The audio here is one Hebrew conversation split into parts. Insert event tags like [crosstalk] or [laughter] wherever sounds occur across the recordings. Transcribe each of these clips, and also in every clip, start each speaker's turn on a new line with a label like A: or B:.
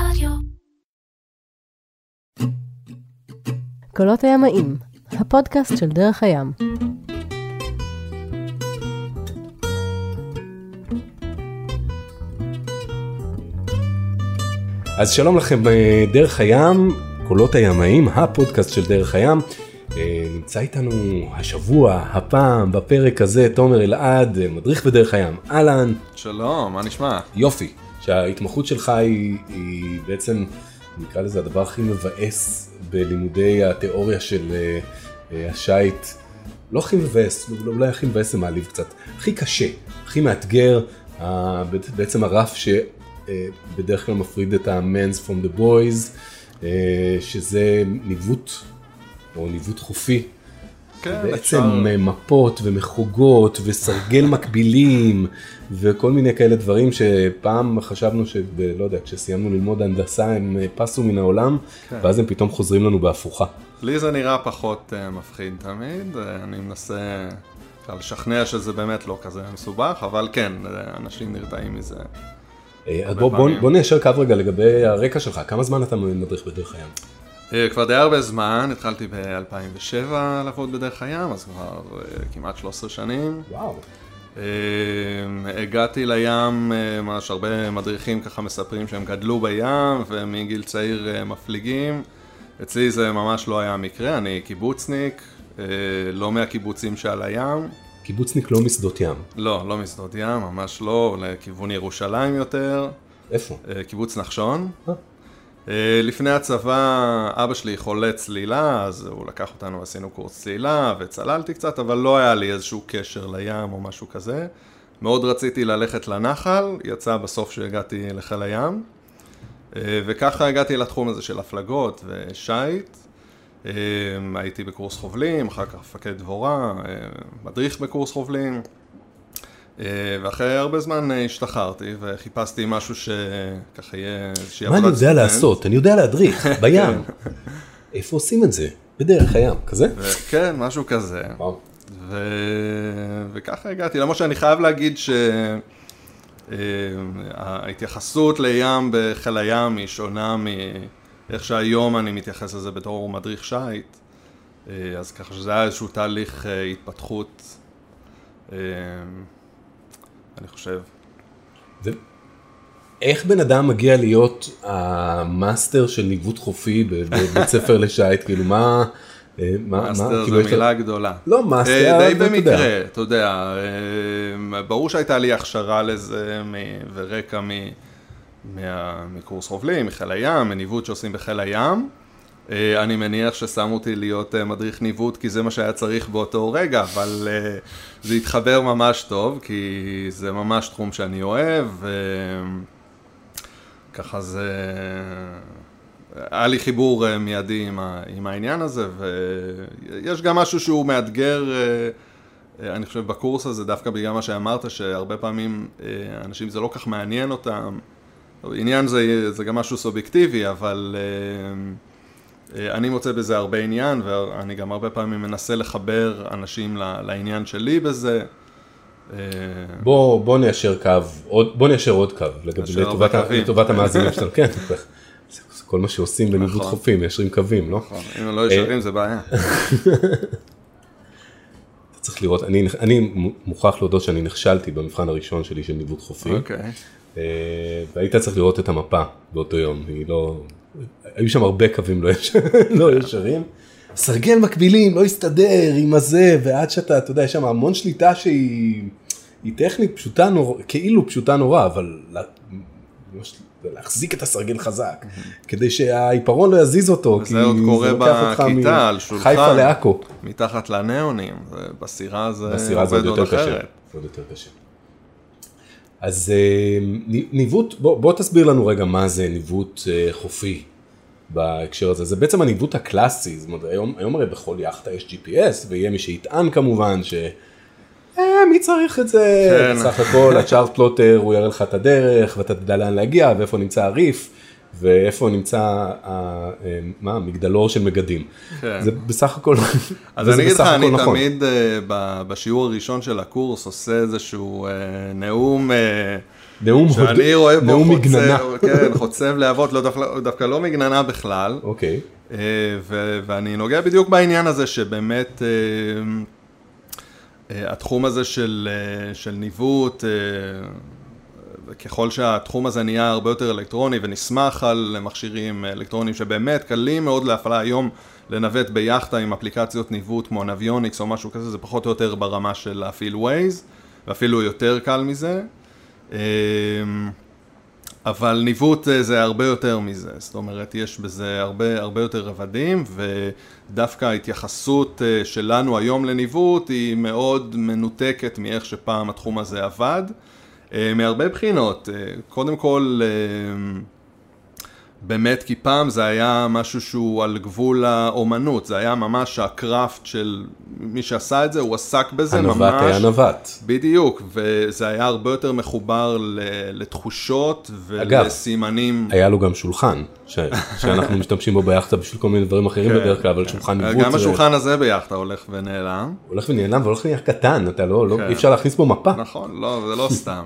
A: רדיו.
B: קולות הימאים, הפודקאסט של דרך הים.
C: אז שלום לכם, אה, דרך הים, קולות הימאים, הפודקאסט של דרך הים. אה, נמצא איתנו השבוע, הפעם, בפרק הזה, תומר אלעד, אה, מדריך בדרך הים. אהלן,
D: שלום, מה נשמע?
C: יופי, שההתמחות שלך היא, היא בעצם, נקרא לזה הדבר הכי מבאס בלימודי התיאוריה של אה, אה, השייט. לא הכי מבאס, אולי הכי מבאס זה מעליב קצת, הכי קשה, הכי מאתגר, אה, בעצם הרף שבדרך כלל מפריד את ה-men's from the boys, אה, שזה ניווט, או ניווט חופי.
D: כן,
C: בעצם
D: אפשר.
C: אה, מפות ומחוגות וסרגל [laughs] מקבילים וכל מיני כאלה דברים שפעם חשבנו שלא יודע, כשסיימנו ללמוד הנדסה הם אה, פסו מן העולם
D: כן.
C: ואז הם פתאום חוזרים לנו בהפוכה.
D: לי זה נראה פחות uh, מפחיד תמיד, uh, אני מנסה אפשר לשכנע שזה באמת לא כזה מסובך, אבל כן, uh, אנשים נרתעים מזה.
C: אז
D: הרבה
C: בוא, בוא. בוא ניישר קו רגע לגבי הרקע שלך, כמה זמן אתה מדריך בדרך הים?
D: Uh, כבר די הרבה זמן, התחלתי ב-2007 לעבוד בדרך הים, אז כבר uh, כמעט 13 שנים.
C: וואו.
D: Uh, הגעתי לים, ממש הרבה מדריכים ככה מספרים שהם גדלו בים ומגיל צעיר מפליגים. אצלי זה ממש לא היה המקרה, אני קיבוצניק, לא מהקיבוצים שעל הים.
C: קיבוצניק לא משדות ים.
D: לא, לא משדות ים, ממש לא, לכיוון ירושלים יותר,
C: איפה?
D: אה, קיבוץ נחשון.
C: אה.
D: אה, לפני הצבא, אבא שלי חולה צלילה, אז הוא לקח אותנו, עשינו קורס צלילה, וצללתי קצת, אבל לא היה לי איזשהו קשר לים או משהו כזה. מאוד רציתי ללכת לנחל, יצא בסוף שהגעתי לחיל הים, אה, וככה הגעתי לתחום הזה של הפלגות ושייט. אה, הייתי בקורס חובלים, אחר כך מפקד דבורה, מדריך בקורס חובלים. אה, ואחרי הרבה זמן אה, השתחררתי וחיפשתי משהו שככה יהיה איזושהי
C: מה אני יודע. לעשות? אני יודע להדריך, [laughs] בים. איפה עושים את זה? בדרך הים, כזה?
D: ו- כן, משהו כזה. ו... וככה הגעתי, למרות שאני חייב להגיד שההתייחסות לים בחיל הים היא שונה מאיך שהיום אני מתייחס לזה בתור מדריך שיט. אה, אז ככה שזה היה איזשהו תהליך אה, התפתחות, אה, אני חושב.
C: ו- איך בן אדם מגיע להיות המאסטר של ניווט חופי בבית ספר לשייט? כאילו מה... אה,
D: מאסטר
C: כאילו,
D: זו
C: לה-
D: מילה גדולה.
C: לא, מאסטר,
D: אה, די. במקרה, אתה יודע. אה, ברור שהייתה לי הכשרה לזה ורקע מקורס חובלים, מחיל הים, מניווט שעושים בחיל הים. אה, אני מניח ששמו אותי להיות אה, מדריך ניווט כי זה מה שהיה צריך באותו רגע, אבל אה, זה התחבר ממש טוב, כי זה ממש תחום שאני אוהב, וככה זה... היה לי חיבור מיידי עם. עם העניין הזה, ויש גם משהו שהוא מאתגר, אני חושב, בקורס הזה, דווקא בגלל מה שאמרת, שהרבה פעמים אנשים זה לא כך מעניין אותם. עניין זה, זה גם משהו סובייקטיבי, אבל אה, אני מוצא בזה הרבה עניין, ואני גם הרבה פעמים מנסה לחבר אנשים לעניין שלי בזה. אה,
C: בוא, בוא ניישר קו, עוד, בוא ניישר עוד קו, לטובת, ה-. לטובת המאזינים שלנו, [laughs] כן, זה זה כל מה שעושים בניווט
D: נכון.
C: חופים, מיישרים קווים, לא?
D: נכון, אם לא ישרים זה בעיה. [laughs]
C: אתה צריך לראות, אני, אני מוכרח להודות שאני נכשלתי במבחן הראשון שלי של ניווט חופי,
D: אוקיי.
C: אה, והיית צריך לראות את המפה באותו יום, היא לא, היו שם הרבה קווים לא, יש, [laughs] לא ישרים. סרגל מקבילים, לא הסתדר עם הזה, ועד שאתה, אתה יודע, יש שם המון שליטה שהיא היא טכנית פשוטה נורא, כאילו פשוטה נורא, אבל לה- להחזיק את הסרגל חזק, כדי שהעיפרון לא יזיז אותו,
D: וזה עוד קורה בכיתה, על שולחן.
C: לעכו.
D: מתחת לניאונים, בסירה זה
C: בסירה זה
D: עובד עוד. אחרת.
C: זה עוד יותר קשה. אז ני- ניווט, בוא, בוא תסביר לנו רגע מה זה ניווט אה, חופי בהקשר הזה. זה בעצם הניווט הקלאסי, זאת אומרת, היום, היום הרי בכל יאכטה יש GPS, ויהיה מי שיטען כמובן ש... אה, מי צריך את זה?
D: כן.
C: סך הכל הצ'ארט פלוטר הוא יראה לך את הדרך ואתה תדע לאן להגיע ואיפה נמצא הריף ואיפה נמצא אה, מה המגדלור של מגדים.
D: כן.
C: זה בסך הכל,
D: אז
C: וזה
D: אני אגיד לך, אני
C: נכון.
D: תמיד אה, בשיעור הראשון של הקורס עושה איזשהו אה, נאום
C: נאום,
D: שאני רואה בו
C: נאום
D: חוצב,
C: מגננה.
D: כן, חוצב להבות, לא, דווקא, דווקא לא מגננה בכלל.
C: אוקיי.
D: ו- ואני נוגע בדיוק בעניין הזה שבאמת התחום הזה של, של ניווט, ככל שהתחום הזה נהיה הרבה יותר אלקטרוני ונסמך על מכשירים אלקטרוניים שבאמת קלים מאוד להפעלה היום לנווט ביאכטה עם אפליקציות ניווט כמו Navionics או משהו כזה, זה פחות או יותר ברמה של להפעיל ווייז ואפילו יותר קל מזה. אה, אבל ניווט אה, זה הרבה יותר מזה, זאת אומרת יש בזה הרבה, הרבה יותר רבדים ודווקא ההתייחסות אה, שלנו היום לניווט היא מאוד מנותקת מאיך שפעם התחום הזה עבד מהרבה בחינות, אה, קודם כל אה, באמת כי פעם זה היה משהו שהוא על גבול האומנות, זה היה ממש הקראפט של מי שעשה את זה, הוא עסק בזה ממש.
C: הנווט היה נווט.
D: בדיוק, וזה היה הרבה יותר מחובר לתחושות
C: אגב,
D: ולסימנים.
C: היה לו גם שולחן, ש... שאנחנו משתמשים בו ביאכטה בשביל כל מיני דברים אחרים
D: כן.
C: בדרך כלל, אבל שולחן ניווט
D: גם
C: זה
D: השולחן הזה ביאכטה הולך ונעלם.
C: הולך ונעלם והולך ונהיה קטן, אתה לא, לא,
D: כן.
C: אי אפשר להכניס בו מפה.
D: נכון, לא, זה לא [laughs] סתם.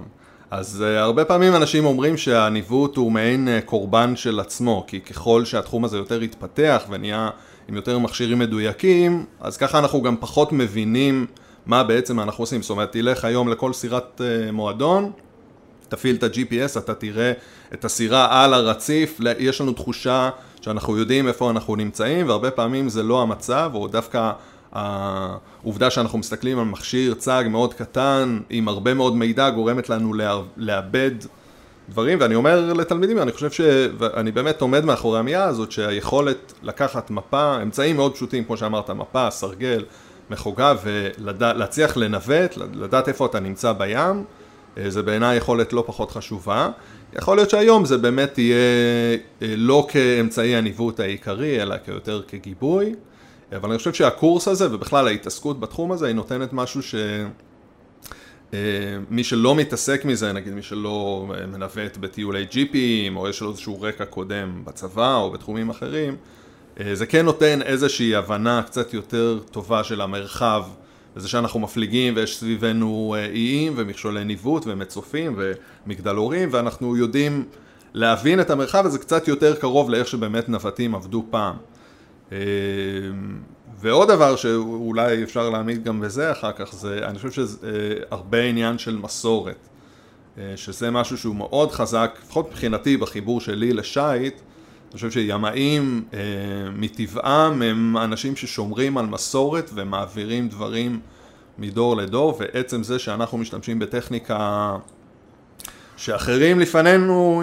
D: אז uh, הרבה פעמים אנשים אומרים שהניווט הוא מעין uh, קורבן של עצמו, כי ככל שהתחום הזה יותר התפתח ונהיה עם יותר מכשירים מדויקים, אז ככה אנחנו גם פחות מבינים מה בעצם אנחנו עושים. זאת אומרת, תלך היום לכל סירת uh, מועדון, תפעיל את ה-GPS, אתה תראה את הסירה על הרציף, יש לנו תחושה שאנחנו יודעים איפה אנחנו נמצאים, והרבה פעמים זה לא המצב, או דווקא העובדה שאנחנו מסתכלים על מכשיר צג מאוד קטן, עם הרבה מאוד מידע, גורמת לנו לאבד דברים, ואני אומר לתלמידים, אני חושב ש... ואני באמת עומד מאחורי המילה הזאת, שהיכולת לקחת מפה, אמצעים מאוד פשוטים, כמו שאמרת, מפה, סרגל, מחוגה, ולהצליח לנווט, לדעת איפה אתה נמצא בים, אה, זה בעיניי יכולת לא פחות חשובה. יכול להיות שהיום זה באמת יהיה אה, לא כאמצעי הניווט העיקרי, אלא יותר כגיבוי. אבל אני חושב שהקורס הזה, ובכלל ההתעסקות בתחום הזה, היא נותנת משהו ש... אה, מי שלא מתעסק מזה, נגיד מי שלא אה, מנווט בטיולי ג'יפים, או יש לו איזשהו רקע קודם בצבא או בתחומים אחרים, אה, זה כן נותן איזושהי הבנה קצת יותר טובה של המרחב, וזה שאנחנו מפליגים ויש סביבנו איים ומכשולי ניווט ומצופים ומגדלורים, ואנחנו יודעים להבין את המרחב הזה קצת יותר קרוב לאיך שבאמת נווטים עבדו פעם. אה, ועוד דבר שאולי אפשר להעמיד גם בזה אחר כך, זה, אני חושב שזה אה, הרבה עניין של מסורת, אה, שזה משהו שהוא מאוד חזק, לפחות מבחינתי בחיבור שלי לשייט, אני חושב שימאים מטבעם הם אנשים ששומרים על מסורת ומעבירים דברים מדור לדור, ועצם זה שאנחנו משתמשים בטכניקה שאחרים לפנינו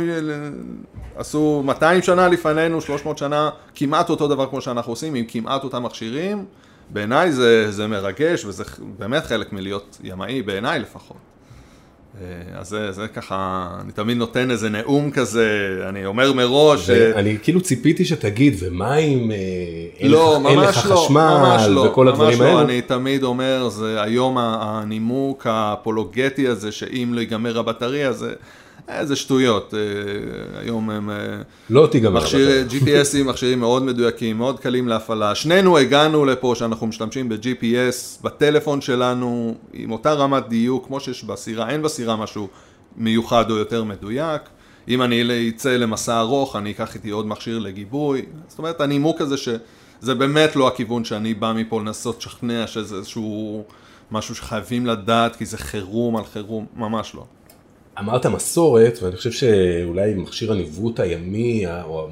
D: עשו 200 שנה לפנינו, 300 שנה, כמעט אותו דבר כמו שאנחנו עושים, עם כמעט אותם מכשירים, בעיניי זה, זה מרגש וזה באמת חלק מלהיות ימאי, בעיניי לפחות. אה, אז זה, זה ככה, אני תמיד נותן איזה נאום כזה, אני אומר מראש... אה,
C: ואני כאילו ציפיתי שתגיד, ומה אם אה, אין
D: לא,
C: אין
D: ממש
C: לך
D: לא,
C: חשמל
D: ממש לא,
C: וכל
D: ממש
C: הדברים
D: לא,
C: האלו?
D: אני תמיד אומר, זה היום הנימוק האפולוגטי הזה, שאם לא ייגמר הבטריה, זה... אה, זה שטויות, אה, היום הם... אה,
C: לא תיגמר.
D: מכשיר. GPSים, [laughs] מכשירים מאוד מדויקים, מאוד קלים להפעלה. שנינו הגענו לפה שאנחנו משתמשים ב-GPS בטלפון שלנו, עם אותה רמת דיוק, כמו שיש בסירה, אין בסירה משהו מיוחד או יותר מדויק. אם אני אצא למסע ארוך, אני אקח איתי עוד מכשיר לגיבוי. זאת אומרת, הנימוק הזה שזה באמת לא הכיוון שאני בא מפה לנסות לשכנע שזה איזשהו משהו שחייבים לדעת, כי זה חירום על חירום, ממש לא.
C: אמרת מסורת, ואני חושב שאולי מכשיר הניווט הימי, או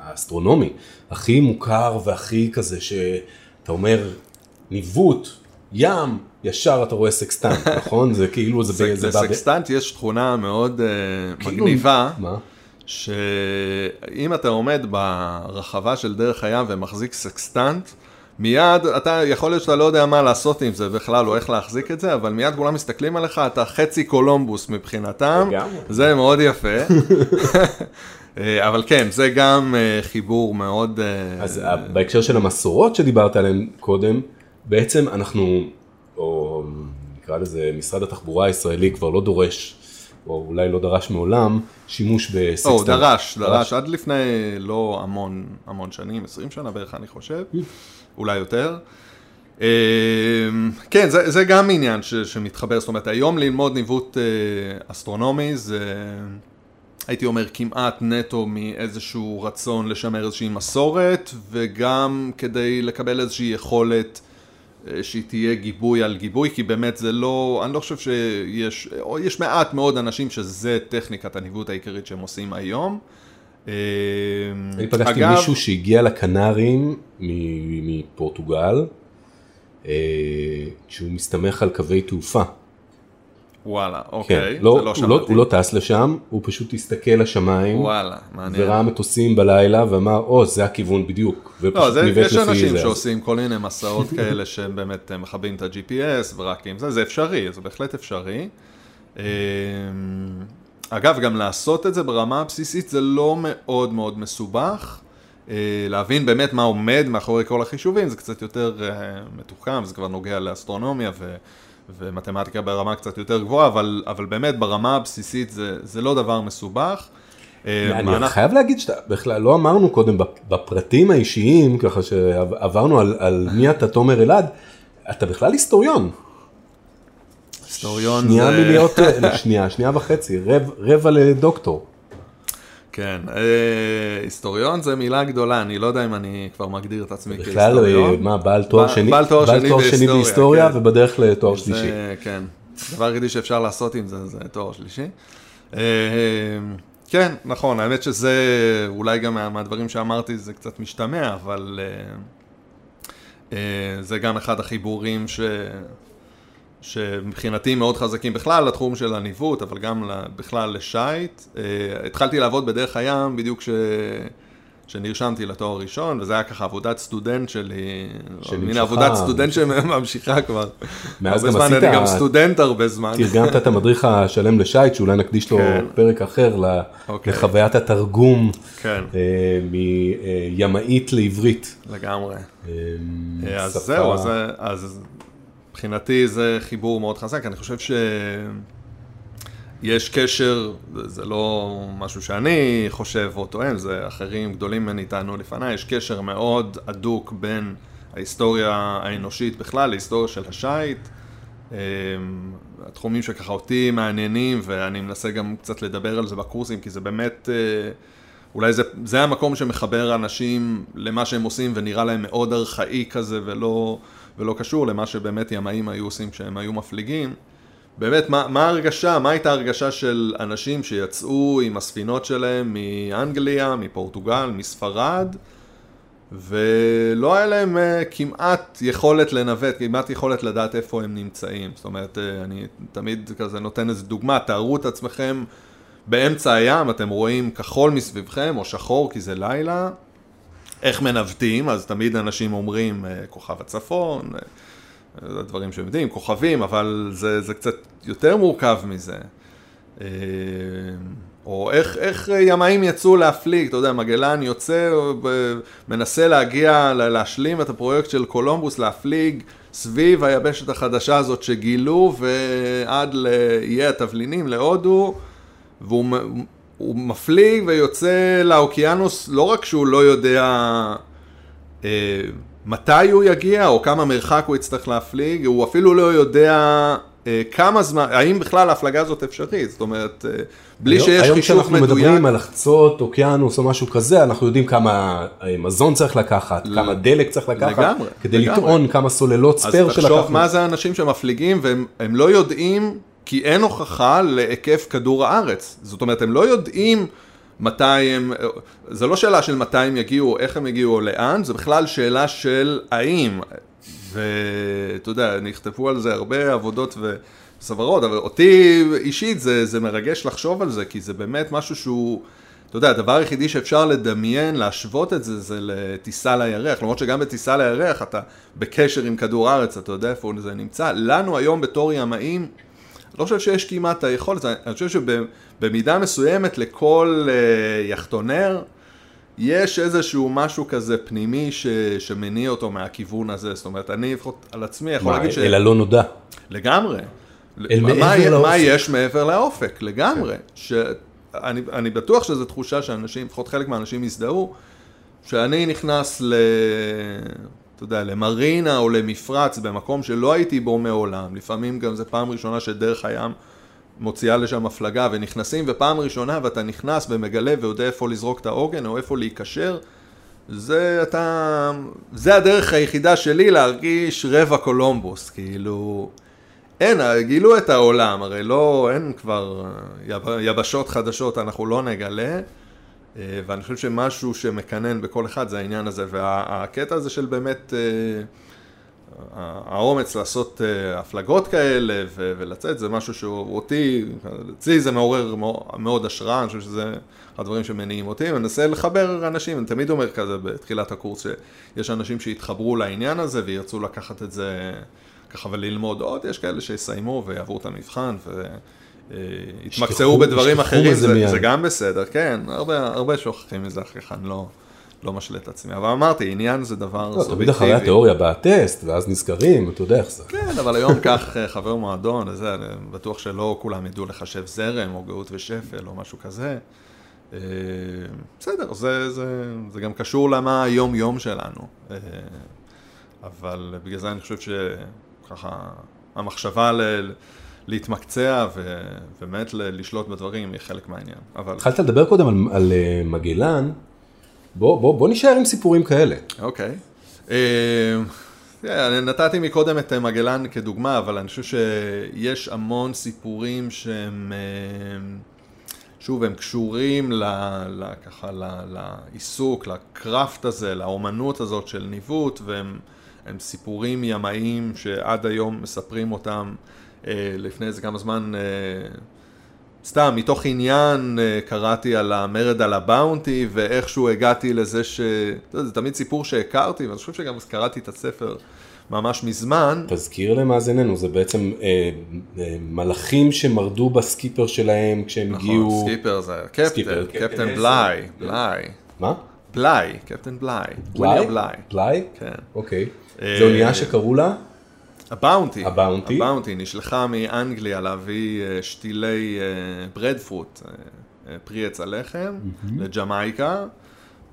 C: האסטרונומי, הכי מוכר והכי כזה, שאתה אומר, ניווט, ים, ישר אתה רואה סקסטנט, [laughs] נכון? זה כאילו, זה,
D: זה,
C: זה בא ב...
D: לסקסטנט יש תכונה מאוד אה,
C: כאילו-
D: מגניבה,
C: מה?
D: שאם אתה עומד ברחבה של דרך הים ומחזיק סקסטנט, מיד, אתה, יכול להיות שאתה לא יודע מה לעשות עם זה בכלל, או איך להחזיק את זה, אבל מיד כולם מסתכלים עליך, אתה חצי קולומבוס מבחינתם. זה מאוד יפה. אה, אבל כן, זה גם אה, חיבור מאוד... אה,
C: אז בהקשר של המסורות שדיברת עליהן קודם, בעצם אנחנו, או נקרא לזה משרד התחבורה הישראלי כבר לא דורש, או אולי לא דרש מעולם, שימוש בסקסטנט.
D: או, דרש, דרש, עד לפני לא המון, המון שנים, 20 שנה בערך אני חושב, אולי יותר. אה, כן, זה, זה גם עניין ש, שמתחבר, זאת אומרת, היום ללמוד ניווט אה, אסטרונומי זה, הייתי אומר, כמעט נטו מאיזשהו רצון לשמר איזושהי מסורת, וגם כדי לקבל איזושהי יכולת שהיא תהיה גיבוי על גיבוי, כי באמת זה לא, אני לא חושב שיש, או יש מעט מאוד אנשים שזה טכניקת הניווט העיקרית שהם עושים היום. אה,
C: אני פגשתי
D: אגב-
C: מישהו שהגיע לקנרים מפורטוגל, אה, שהוא מסתמך על קווי תעופה.
D: וואלה,
C: כן,
D: אוקיי,
C: לא,
D: זה לא
C: הוא, לא,
D: שמעתי.
C: הוא לא טס לשם, הוא פשוט הסתכל לשמיים,
D: וואלה, מעניין.
C: וראה מטוסים בלילה ואמר, או, זה הכיוון בדיוק.
D: לא, זה, יש אנשים
C: זה.
D: שעושים כל מיני מסעות [laughs] כאלה שהם באמת מכבים את ה-GPS ורק עם זה, זה אפשרי, זה בהחלט אפשרי. אה, אגב, גם לעשות את זה ברמה הבסיסית זה לא מאוד מאוד מסובך. אה, להבין באמת מה עומד מאחורי כל החישובים זה קצת יותר אה, מתוחכם, זה כבר נוגע לאסטרונומיה ו... ומתמטיקה ברמה קצת יותר גבוהה, אבל, אבל באמת ברמה הבסיסית זה, זה לא דבר מסובך. אה,
C: אני
D: אנחנו-
C: חייב להגיד שאתה בכלל לא אמרנו קודם בפ- בפרטים האישיים ככה שעברנו על, על מי אתה תומר אלעד אתה בכלל היסטוריון.
D: היסטוריון
C: שנייה
D: זה-
C: מלהיות שנייה שנייה וחצי רב, רבע לדוקטור.
D: כן, אה, היסטוריון זה מילה גדולה, אני לא יודע אם אני כבר מגדיר את עצמי
C: בכלל
D: כהיסטוריון.
C: אה, מה בעל תואר
D: בעל-
C: שני
D: בעל תואר שני בהיסטוריה,
C: בהיסטוריה
D: כן.
C: ובדרך לתואר שלישי.
D: כן, הדבר היחידי שאפשר לעשות עם זה, זה תואר שלישי. אה, כן, נכון, האמת שזה אולי גם מה- מהדברים שאמרתי זה קצת משתמע, אבל אה, אה, זה גם אחד החיבורים ש... שמבחינתי מאוד חזקים בכלל לתחום של הניווט, אבל גם בכלל לשייט. אה, התחלתי לעבוד בדרך הים בדיוק ש... שנרשמתי לתואר ראשון, וזה היה ככה עבודת סטודנט שלי. מין עבודת סטודנט שממשיכה כבר.
C: מאז גם עשית-
D: אני גם סטודנט הרבה זמן.
C: תרגמת את המדריך השלם לשייט שאולי נקדיש לו
D: כן.
C: פרק אחר
D: אוקיי.
C: לחוויית התרגום
D: כן,
C: אה, מימאית לעברית.
D: לגמרי.
C: אה,
D: אז זהו, אז, אז מבחינתי זה חיבור מאוד חזק, אני חושב שיש קשר, זה, לא משהו שאני חושב או טוען, זה אחרים גדולים ממני טענו לפניי, יש קשר מאוד הדוק בין ההיסטוריה האנושית בכלל להיסטוריה של השייט. אמ, התחומים שככה אותי מעניינים, ואני מנסה גם קצת לדבר על זה בקורסים, כי זה באמת, אה, אולי זה, זה המקום שמחבר אנשים למה שהם עושים, ונראה להם מאוד ארכאי כזה, ולא, ולא קשור למה שבאמת ימאים היו עושים כשהם היו מפליגים. באמת, מה, מה ההרגשה, מה הייתה ההרגשה של אנשים שיצאו עם הספינות שלהם מאנגליה, מפורטוגל, מספרד, ולא היה להם uh, כמעט יכולת לנווט, כמעט יכולת לדעת איפה הם נמצאים. זאת אומרת, uh, אני תמיד כזה נותן איזה דוגמה, תארו את עצמכם באמצע הים, אתם רואים כחול מסביבכם, או שחור כי זה לילה, איך מנווטים, אז תמיד אנשים אומרים uh, כוכב הצפון, uh, זה דברים שהם יודעים, כוכבים, אבל זה, זה קצת יותר מורכב מזה. אה, או איך, איך ימאים יצאו להפליג, אתה יודע, מגלן יוצא, מנסה להגיע, להשלים את הפרויקט של קולומבוס, להפליג סביב היבשת החדשה הזאת שגילו, ועד לאיי התבלינים, להודו, והוא הוא מפליג ויוצא לאוקיינוס, לא רק שהוא לא יודע אה, מתי הוא יגיע, או כמה מרחק הוא יצטרך להפליג, הוא אפילו לא יודע אה, כמה זמן, האם בכלל ההפלגה הזאת אפשרית, זאת אומרת, אה, בלי
C: היום-
D: שיש
C: היום
D: חישוב
C: כשאנחנו
D: מדויק.
C: מדברים על לחצות אוקיינוס או משהו כזה, אנחנו יודעים כמה אה, מזון צריך לקחת, כמה דלק צריך לקחת,
D: לגמרי,
C: כדי
D: לגמרי.
C: לטעון כמה סוללות
D: אז
C: ספייר
D: תחשוב
C: שלקחנו.
D: מה זה האנשים שמפליגים והם הם לא יודעים, כי אין הוכחה להיקף כדור הארץ. זאת אומרת, הם לא יודעים מתי הם, זה לא שאלה של מתי הם יגיעו, איך הם יגיעו או לאן, זה בכלל שאלה של האם. ואתה יודע, נכתבו על זה הרבה עבודות וסברות, אבל אותי אישית זה, זה מרגש לחשוב על זה, כי זה באמת משהו שהוא... אתה יודע, הדבר היחידי שאפשר לדמיין, להשוות את זה, זה לטיסה לירח. למרות שגם בטיסה לירח אתה בקשר עם כדור הארץ, אתה יודע איפה זה נמצא. לנו היום בתור ימאים, לא חושב שיש כמעט היכולת, אני חושב שבמידה מסוימת לכל אה, יחטונר, יש איזשהו משהו כזה פנימי ש, שמניע אותו מהכיוון הזה. זאת אומרת, אני לפחות על עצמי יכול
C: מה,
D: להגיד ש...
C: אל הלא נודע.
D: לגמרי.
C: אל
D: מה- מה. מה יש מעבר לאופק? לגמרי. שאני אני בטוח שזו תחושה שאנשים, לפחות חלק מהאנשים יזדהו, שאני נכנס ל... אתה יודע, למרינה או למפרץ במקום שלא הייתי בו מעולם, לפעמים גם זה פעם ראשונה שדרך הים מוציאה לשם הפלגה ונכנסים, ופעם ראשונה ואתה נכנס ומגלה ויודע איפה לזרוק את העוגן או איפה להיקשר, זה אתה, זה הדרך היחידה שלי להרגיש רבע קולומבוס, כאילו, אין, גילו את העולם, הרי לא, אין כבר יב, יבשות חדשות, אנחנו לא נגלה, ואני חושב שמשהו שמקנן בכל אחד זה העניין הזה, והקטע הזה של באמת... אה, האומץ לעשות אה, הפלגות כאלה ולצאת זה משהו שאותי, אצלי זה מעורר מאוד השראה, אני חושב שזה הדברים שמניעים אותי, אני מנסה לחבר אנשים, אני תמיד אומר כזה בתחילת הקורס שיש אנשים שיתחברו לעניין הזה וירצו לקחת את זה ככה וללמוד עוד, יש כאלה שיסיימו ויעברו את המבחן ויתמקצעו בדברים אחרים, זה, זה גם בסדר, כן, הרבה, הרבה שוכחים מזה אחרי כן, לא... לא משלה את עצמי, אבל אמרתי, עניין זה דבר
C: סובייקטיבי. לא, תמיד אחרי התיאוריה בטסט, ואז נזכרים, אתה יודע איך זה.
D: כן, אבל היום קח אה, חבר מועדון, וזה, אני בטוח שלא כולם ידעו לחשב זרם, או גאות ושפל, או משהו כזה. אה, בסדר, זה, זה, זה גם קשור למה היום-יום שלנו. אה, אבל בגלל זה אני חושב שככה, המחשבה ל... להתמקצע ובאמת לשלוט בדברים היא חלק מהעניין.
C: אבל... התחלת לדבר קודם על, על מגלן, בוא, בוא, בוא נשאר עם סיפורים כאלה.
D: אוקיי. Okay. אה, uh, נתתי מקודם את מגלן כדוגמה, אבל אני חושב שיש המון סיפורים שהם, uh, שוב, הם קשורים ל, ל, ככה, ל, לעיסוק, לקראפט הזה, לאומנות הזאת של ניווט, והם סיפורים ימאיים שעד היום מספרים אותם. Uh, לפני איזה כמה זמן uh, סתם, מתוך עניין אה, קראתי על המרד על הבאונטי, ואיכשהו הגעתי לזה ש... אתה יודע, זה תמיד סיפור שהכרתי, ואני חושב שגם קראתי את הספר ממש מזמן.
C: תזכיר למאזיננו, זה בעצם אה, אה, מלאכים שמרדו בסקיפר שלהם כשהם
D: נכון,
C: הגיעו...
D: נכון, סקיפר זה קפטן, קפטן בליי, בליי.
C: מה?
D: בליי, קפטן בליי.
C: בליי? בליי. בליי?
D: כן.
C: אוקיי. זו אונייה שקראו לה?
D: הבאונטי,
C: הבאונטי,
D: הבאונטי. נשלחה מאנגליה להביא אה, שתילי אה, ברדפרוט, אה, פרי עץ הלחם. לג'מייקה,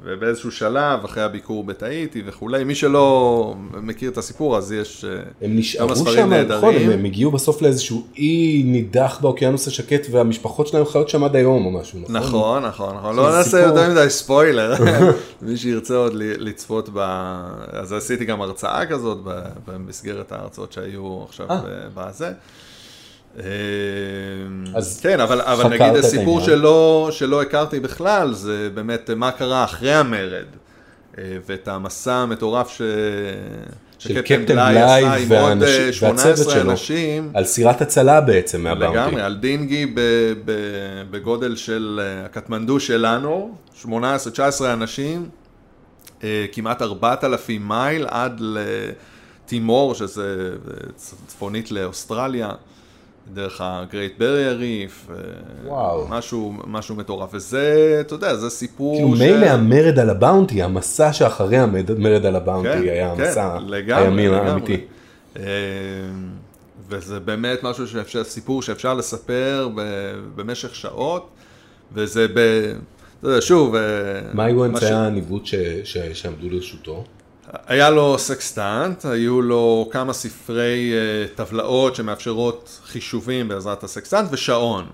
D: ובאיזשהו שלב, אחרי הביקור בתאיטי וכולי, מי שלא מכיר את הסיפור, אז יש
C: כמה ספרים נהדרים. הם נשארו שם, נכון, הם הגיעו בסוף לאיזשהו אי נידח באוקיינוס השקט, והמשפחות שלהם חיות שם עד היום או משהו, נכון?
D: נכון, נכון, נכון. לא נעשה יותר מדי ספוילר, [laughs] מי שירצה עוד לצפות ב... אז עשיתי גם הרצאה כזאת במסגרת ההרצאות שהיו עכשיו בזה. אמ, אז כן, אבל, אבל נגיד הסיפור שלא, שלא הכרתי בכלל, זה באמת מה קרה אחרי המרד, אה, ואת המסע המטורף ש...
C: של קפטן בליי והצוות שלו, אנשים, על סירת הצלה בעצם מהבאונטי.
D: לגמרי, על דינגי בגודל של אה, הקטמנדו שלנו, 18-19 אנשים, אה, כמעט 4,000 מייל עד לטימור, שזה צפונית לאוסטרליה. דרך ה-Great Barrier Reef, וואו. משהו, משהו מטורף, וזה, אתה יודע, זה סיפור
C: כאילו ש... מילא המרד על הבאונטי, המסע שאחרי המרד על הבאונטי כן, היה כן, המסע
D: לגמרי,
C: הימין האמיתי.
D: אה, וזה באמת משהו שאפשר, סיפור שאפשר לספר במשך שעות, וזה ב... אתה יודע, שוב... אה,
C: מה היו אמצעי הניווט שעמדו לרשותו?
D: היה לו סקסטנט, היו לו כמה ספרי אה, טבלאות שמאפשרות חישובים בעזרת הסקסטנט ושעון.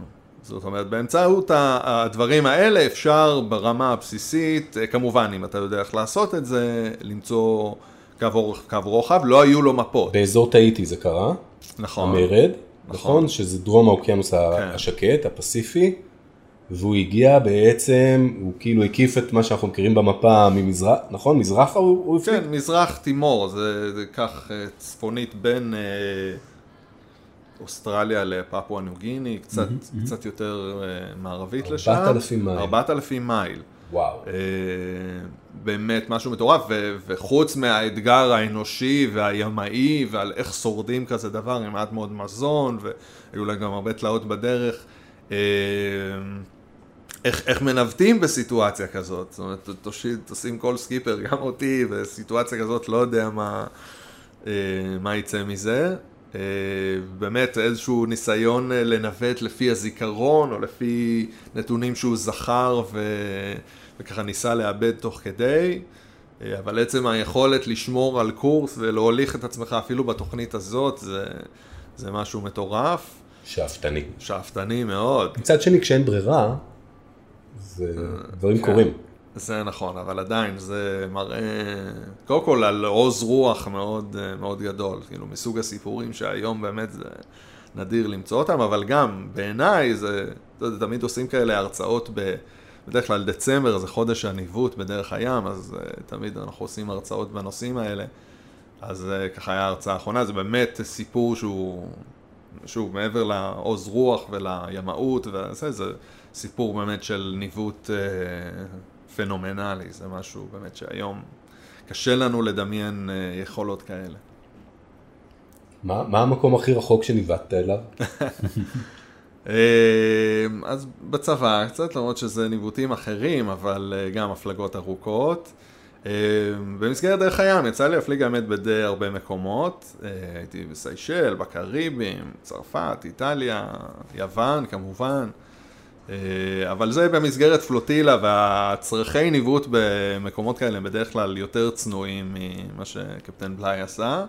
D: זאת אומרת, באמצעות הדברים האלה אפשר ברמה הבסיסית, אה, כמובן אם אתה יודע איך לעשות את זה, למצוא קו, אורך, קו רוחב, לא היו לו מפות.
C: באזור תאיטי זה קרה.
D: נכון.
C: המרד, נכון, נכון שזה דרום האוקיינוס כן. השקט, ה Pacific. והוא הגיע בעצם, הוא כאילו הקיף את מה שאנחנו מכירים במפה ממזרח, נכון? מזרחה הוא, הוא
D: הפליג? כן, מזרח תימור, זה, זה כך אה, צפונית בין אה, אוסטרליה לפפואה ניו גיני, קצת, מהמ, קצת יותר אה, מערבית 4, לשם.
C: 4,000 מייל.
D: 4,000 מייל.
C: וואו.
D: אה, באמת משהו מטורף, ו, וחוץ מהאתגר האנושי והימאי ועל איך שורדים כזה דבר עם מעט מאוד מזון, והיו להם גם הרבה תלאות בדרך. אה, איך, איך מנווטים בסיטואציה כזאת, זאת אומרת, תושיד, תשים כל סקיפר, גם אותי, בסיטואציה כזאת, לא יודע מה, אה, מה יצא מזה. אה, באמת איזשהו ניסיון אה, לנווט לפי הזיכרון, או לפי נתונים שהוא זכר, ו... וככה ניסה לאבד תוך כדי. אה, אבל עצם היכולת לשמור על קורס ולהוליך את עצמך אפילו בתוכנית הזאת, זה, זה משהו מטורף.
C: שאפתני.
D: שאפתני מאוד.
C: מצד שני, כשאין ברירה, זה דברים
D: כן.
C: קורים.
D: זה נכון, אבל עדיין זה מראה, קודם כל על עוז רוח מאוד, אה, מאוד גדול, כאילו מסוג הסיפורים שהיום באמת זה נדיר למצוא אותם, אבל גם בעיניי זה, אתה יודע, תמיד עושים כאלה הרצאות ב... בדרך כלל דצמבר זה חודש הניווט בדרך הים, אז uh, תמיד אנחנו עושים הרצאות בנושאים האלה. אז uh, ככה היה ההרצאה האחרונה, זה באמת סיפור שהוא, שוב, מעבר לעוז רוח ולימאות, וזה, זה סיפור באמת של ניווט uh, פנומנלי, זה משהו באמת שהיום קשה לנו לדמיין uh, יכולות כאלה.
C: מה, מה המקום הכי רחוק שניווטת אליו? [laughs]
D: אמ, אז בצבא קצת, למרות שזה ניווטים אחרים, אבל אה, גם הפלגות ארוכות. אמ, במסגרת דרך הים יצא לי להפליג האמת בדי הרבה מקומות. אה, הייתי בסיישל, בקריבים, צרפת, איטליה, יוון כמובן. אה, אבל זה במסגרת פלוטילה והצרכי ניווט במקומות כאלה הם בדרך כלל יותר צנועים ממה שקפטן בליי עשה.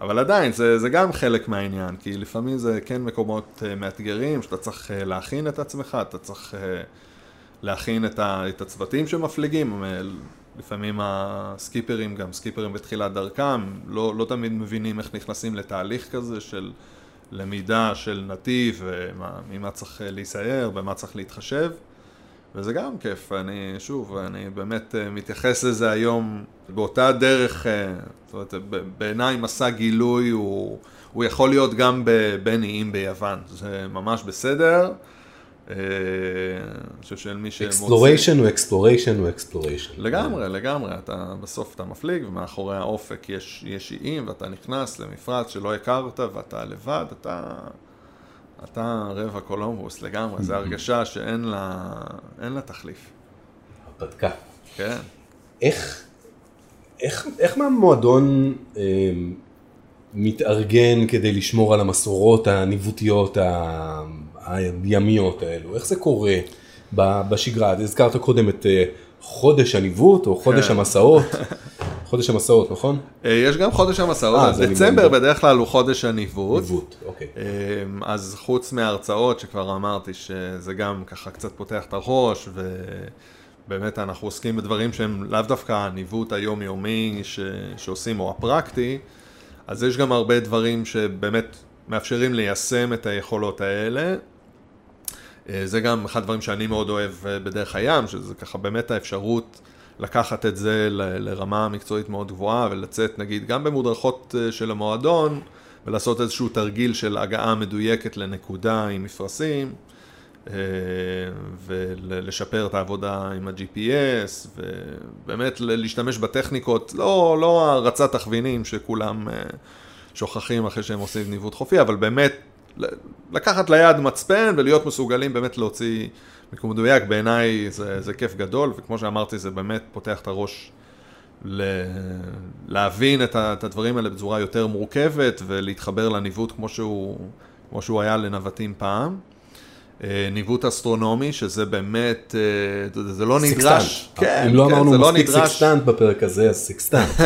D: אבל עדיין, זה, זה גם חלק מהעניין, כי לפעמים זה כן מקומות uh, מאתגרים, שאתה צריך uh, להכין את עצמך, אתה צריך להכין את, ה, את הצוותים שמפליגים, לפעמים הסקיפרים, גם סקיפרים בתחילת דרכם, לא, לא תמיד מבינים איך נכנסים לתהליך כזה של למידה של נתיב, וממה צריך להיסייר, במה צריך להתחשב. וזה גם כיף, אני שוב, אני באמת מתייחס לזה היום באותה דרך, זאת אומרת, בעיניי מסע גילוי הוא, הוא יכול להיות גם בין איים ביוון, זה ממש בסדר. אני חושב של מי שמוצא...
C: exploration הוא exploration הוא exploration.
D: לגמרי, לגמרי, אתה בסוף אתה מפליג ומאחורי האופק יש, יש איים ואתה נכנס למפרץ שלא הכרת ואתה לבד, אתה... אתה רבע קולומבוס לגמרי, זו הרגשה שאין לה, לה תחליף.
C: הרפתקה.
D: כן.
C: איך, איך, איך מהמועדון אה, מתארגן כדי לשמור על המסורות הניווטיות ה, הימיות האלו? איך זה קורה בשגרה? הזכרת קודם את אה, חודש הניווט או חודש
D: כן.
C: המסעות. [laughs] חודש המסעות, נכון?
D: יש גם חודש המסעות,
C: אה,
D: אז
C: זה
D: דצמבר. בדרך כלל הוא חודש הניווט.
C: ניווט, אוקיי.
D: אז חוץ מההרצאות שכבר אמרתי שזה גם ככה קצת פותח את הראש ובאמת אנחנו עוסקים בדברים שהם לאו דווקא הניווט היומיומי ש... שעושים או הפרקטי, אז יש גם הרבה דברים שבאמת מאפשרים ליישם את היכולות האלה. אה, זה גם אחד הדברים שאני מאוד אוהב אה, בדרך הים, שזה ככה באמת האפשרות לקחת את זה ל- לרמה מקצועית מאוד גבוהה ולצאת נגיד גם במודרכות אה, של המועדון ולעשות איזשהו תרגיל של הגעה מדויקת לנקודה עם מפרשים ולשפר את העבודה עם ה-GPS ובאמת להשתמש בטכניקות, לא, לא הרצת תכווינים שכולם שוכחים אחרי שהם עושים ניווט חופי, אבל באמת לקחת ליד מצפן ולהיות מסוגלים באמת להוציא מיקום מדויק, בעיניי זה, זה כיף גדול, וכמו שאמרתי, זה באמת פותח את הראש ל... להבין את, ה... את הדברים האלה בצורה יותר מורכבת ולהתחבר לניווט כמו שהוא, כמו שהוא היה לנווטים פעם. אה, ניווט אסטרונומי, שזה באמת, אה, זה לא נדרש.
C: כן, אם לא
D: כן,
C: אמרנו
D: לא
C: מספיק
D: נדרש.
C: סקסטנט בפרק הזה, אז סקסטנט. [laughs]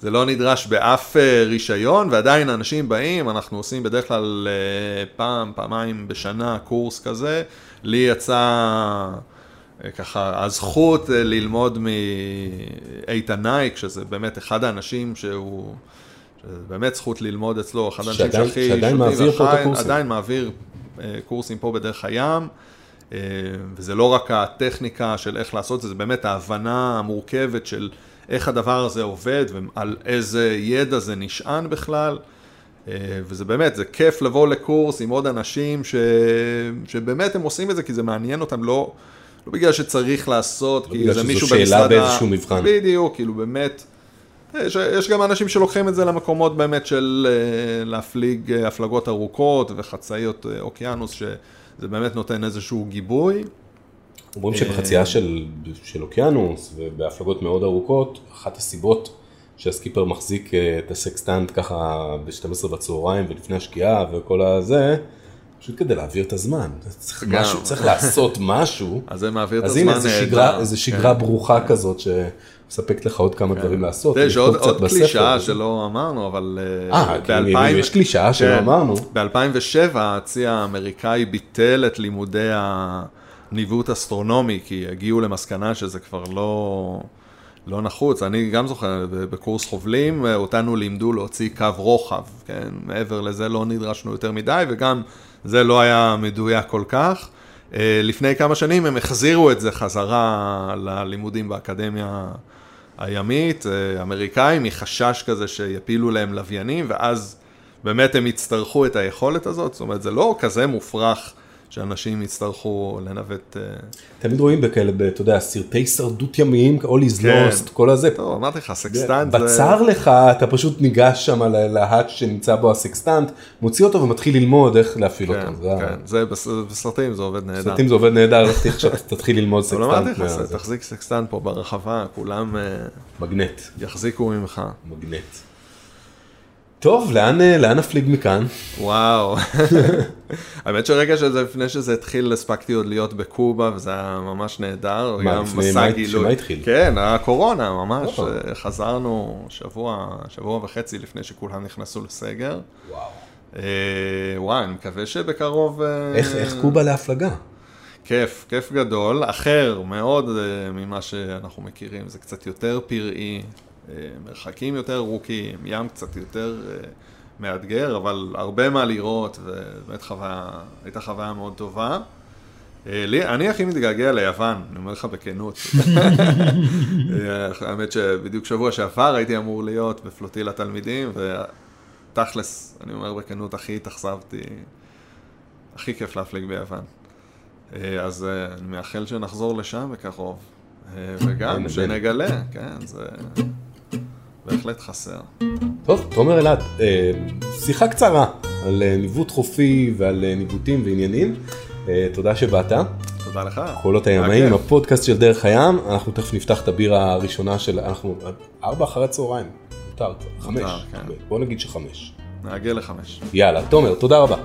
D: זה לא נדרש באף אה, רישיון, ועדיין אנשים באים, אנחנו עושים בדרך כלל אה, פעם, פעמיים בשנה קורס כזה. לי יצא אה, ככה הזכות ללמוד מאיתן נייק, שזה באמת אחד האנשים שהוא... שזה באמת זכות ללמוד אצלו, אחד האנשים
C: שעדיין-
D: שהכי...
C: שעדיין
D: שותים
C: מעביר פה את הקורסים.
D: עדיין מעביר קורסים פה בדרך הים, וזה לא רק הטכניקה של איך לעשות את זה, זה באמת ההבנה המורכבת של איך הדבר הזה עובד ועל איזה ידע זה נשען בכלל. אה, וזה באמת, זה כיף לבוא לקורס עם עוד אנשים ש... שבאמת הם עושים את זה כי זה מעניין אותם, לא, לא בגלל שצריך לעשות, כי
C: בגלל
D: זה
C: שזו
D: מישהו
C: שאלה
D: במשרד ה...
C: באיזשהו מבחן.
D: בדיוק, כאילו באמת. יש, יש גם אנשים שלוקחים את זה למקומות באמת של אה, להפליג אה, הפלגות ארוכות וחצאיות אה, אוקיינוס, שזה באמת נותן איזשהו גיבוי.
C: אומרים
D: אה,
C: שבחצייה של, של אוקיינוס ובהפלגות מאוד ארוכות, אחת הסיבות שהסקיפר מחזיק אה, את הסקסטנט ככה ב-12 בצהריים ולפני השקיעה וכל הזה, פשוט כדי להעביר את הזמן. צריך, משהו, צריך לעשות משהו. [laughs]
D: אז זה מעביר את
C: אז
D: הזמן
C: הנה,
D: נהדר.
C: שגרה, איזה
D: כן.
C: שגרה ברוכה כזאת, מספקת לך עוד כמה דברים לעשות.
D: יש עוד. קלישאה שלא אמרנו, אבל
C: אה, כי אם יש קלישאה שלא אמרנו.
D: ב-2007 הצי האמריקאי ביטל את לימודי הניווט אסטרונומי, כי הגיעו למסקנה שזה כבר לא, לא נחוץ. אני גם זוכר, בקורס חובלים, אותנו לימדו להוציא קו רוחב, כן? מעבר לזה לא נדרשנו יותר מדי, וגם זה לא היה מדויק כל כך. אה, לפני כמה שנים הם החזירו את זה חזרה ללימודים באקדמיה הימית, אה, אמריקאים, מחשש כזה שיפילו להם לוויינים, ואז באמת הם יצטרכו את היכולת הזאת, זאת אומרת, זה לא כזה מופרך. שאנשים יצטרכו לנווט... אה,
C: תמיד רואים בכאלה, אתה יודע, סרטי הישרדות ימיים, All is
D: כן.
C: lost, כל הזה.
D: טוב, אמרתי לך, סקסטנט זה...
C: בצר לך, אתה פשוט ניגש שם ל hatch שנמצא בו הסקסטנט, מוציא אותו ומתחיל ללמוד איך להפעיל
D: כן,
C: אותו. ה-
D: כן, זה בס- בסרטים זה עובד נהדר.
C: סרטים זה עובד נהדר, עכשיו [laughs] תתחיל ללמוד
D: אבל אמרתי
C: סקסטנט.
D: לך, תחזיק סקסטנט פה ברחבה, כולם אה,
C: מגנט,
D: יחזיקו ממך.
C: מגנט. טוב, לאן אה, לאן נפליג מכאן?
D: וואו. [laughs] האמת שרגע שזה, לפני שזה התחיל, הספקתי עוד להיות בקובה, וזה היה ממש נהדר.
C: מה, לפני-
D: מסע
C: מה-
D: גילוי.
C: שמה התחיל?
D: כן, הקורונה, ממש. אה, חזרנו שבוע, שבוע וחצי לפני שכולם נכנסו לסגר.
C: וואו.
D: אה, וואי, אני מקווה שבקרוב... אה,
C: איך איך קובה להפלגה?
D: כיף, כיף גדול, אחר מאוד אה, ממה שאנחנו מכירים, זה קצת יותר פראי, מרחקים יותר ארוכים, ים קצת יותר אה, מאתגר, אבל הרבה מה לראות, ובאמת חוויה, הייתה חוויה מאוד טובה. אה, לי, אני הכי מתגעגע ליוון, אני אומר לך בכנות. [laughs] אה, האמת שבדיוק שבוע שעבר הייתי אמור להיות בפלוטיל התלמידים, ותכלס, אני אומר בכנות, הכי התאכזבתי, הכי כיף להפליג ביוון. אה, אז אה, אני מאחל שנחזור לשם בקרוב, אה, וגם. שנגלה, כן, זה בהחלט חסר.
C: טוב, תומר אלעד, אה, שיחה קצרה על אה, ניווט חופי ועל אה, ניווטים ועניינים. תודה שבאת.
D: תודה לך.
C: קולות הימאים. הפודקאסט של דרך הים, אנחנו תכף נפתח את הבירה הראשונה של, אנחנו, ארבע אחרי הצהריים, מותר חמש,
D: כן.
C: בוא נגיד שחמש.
D: נעגל לחמש.
C: יאללה, תומר, תודה רבה.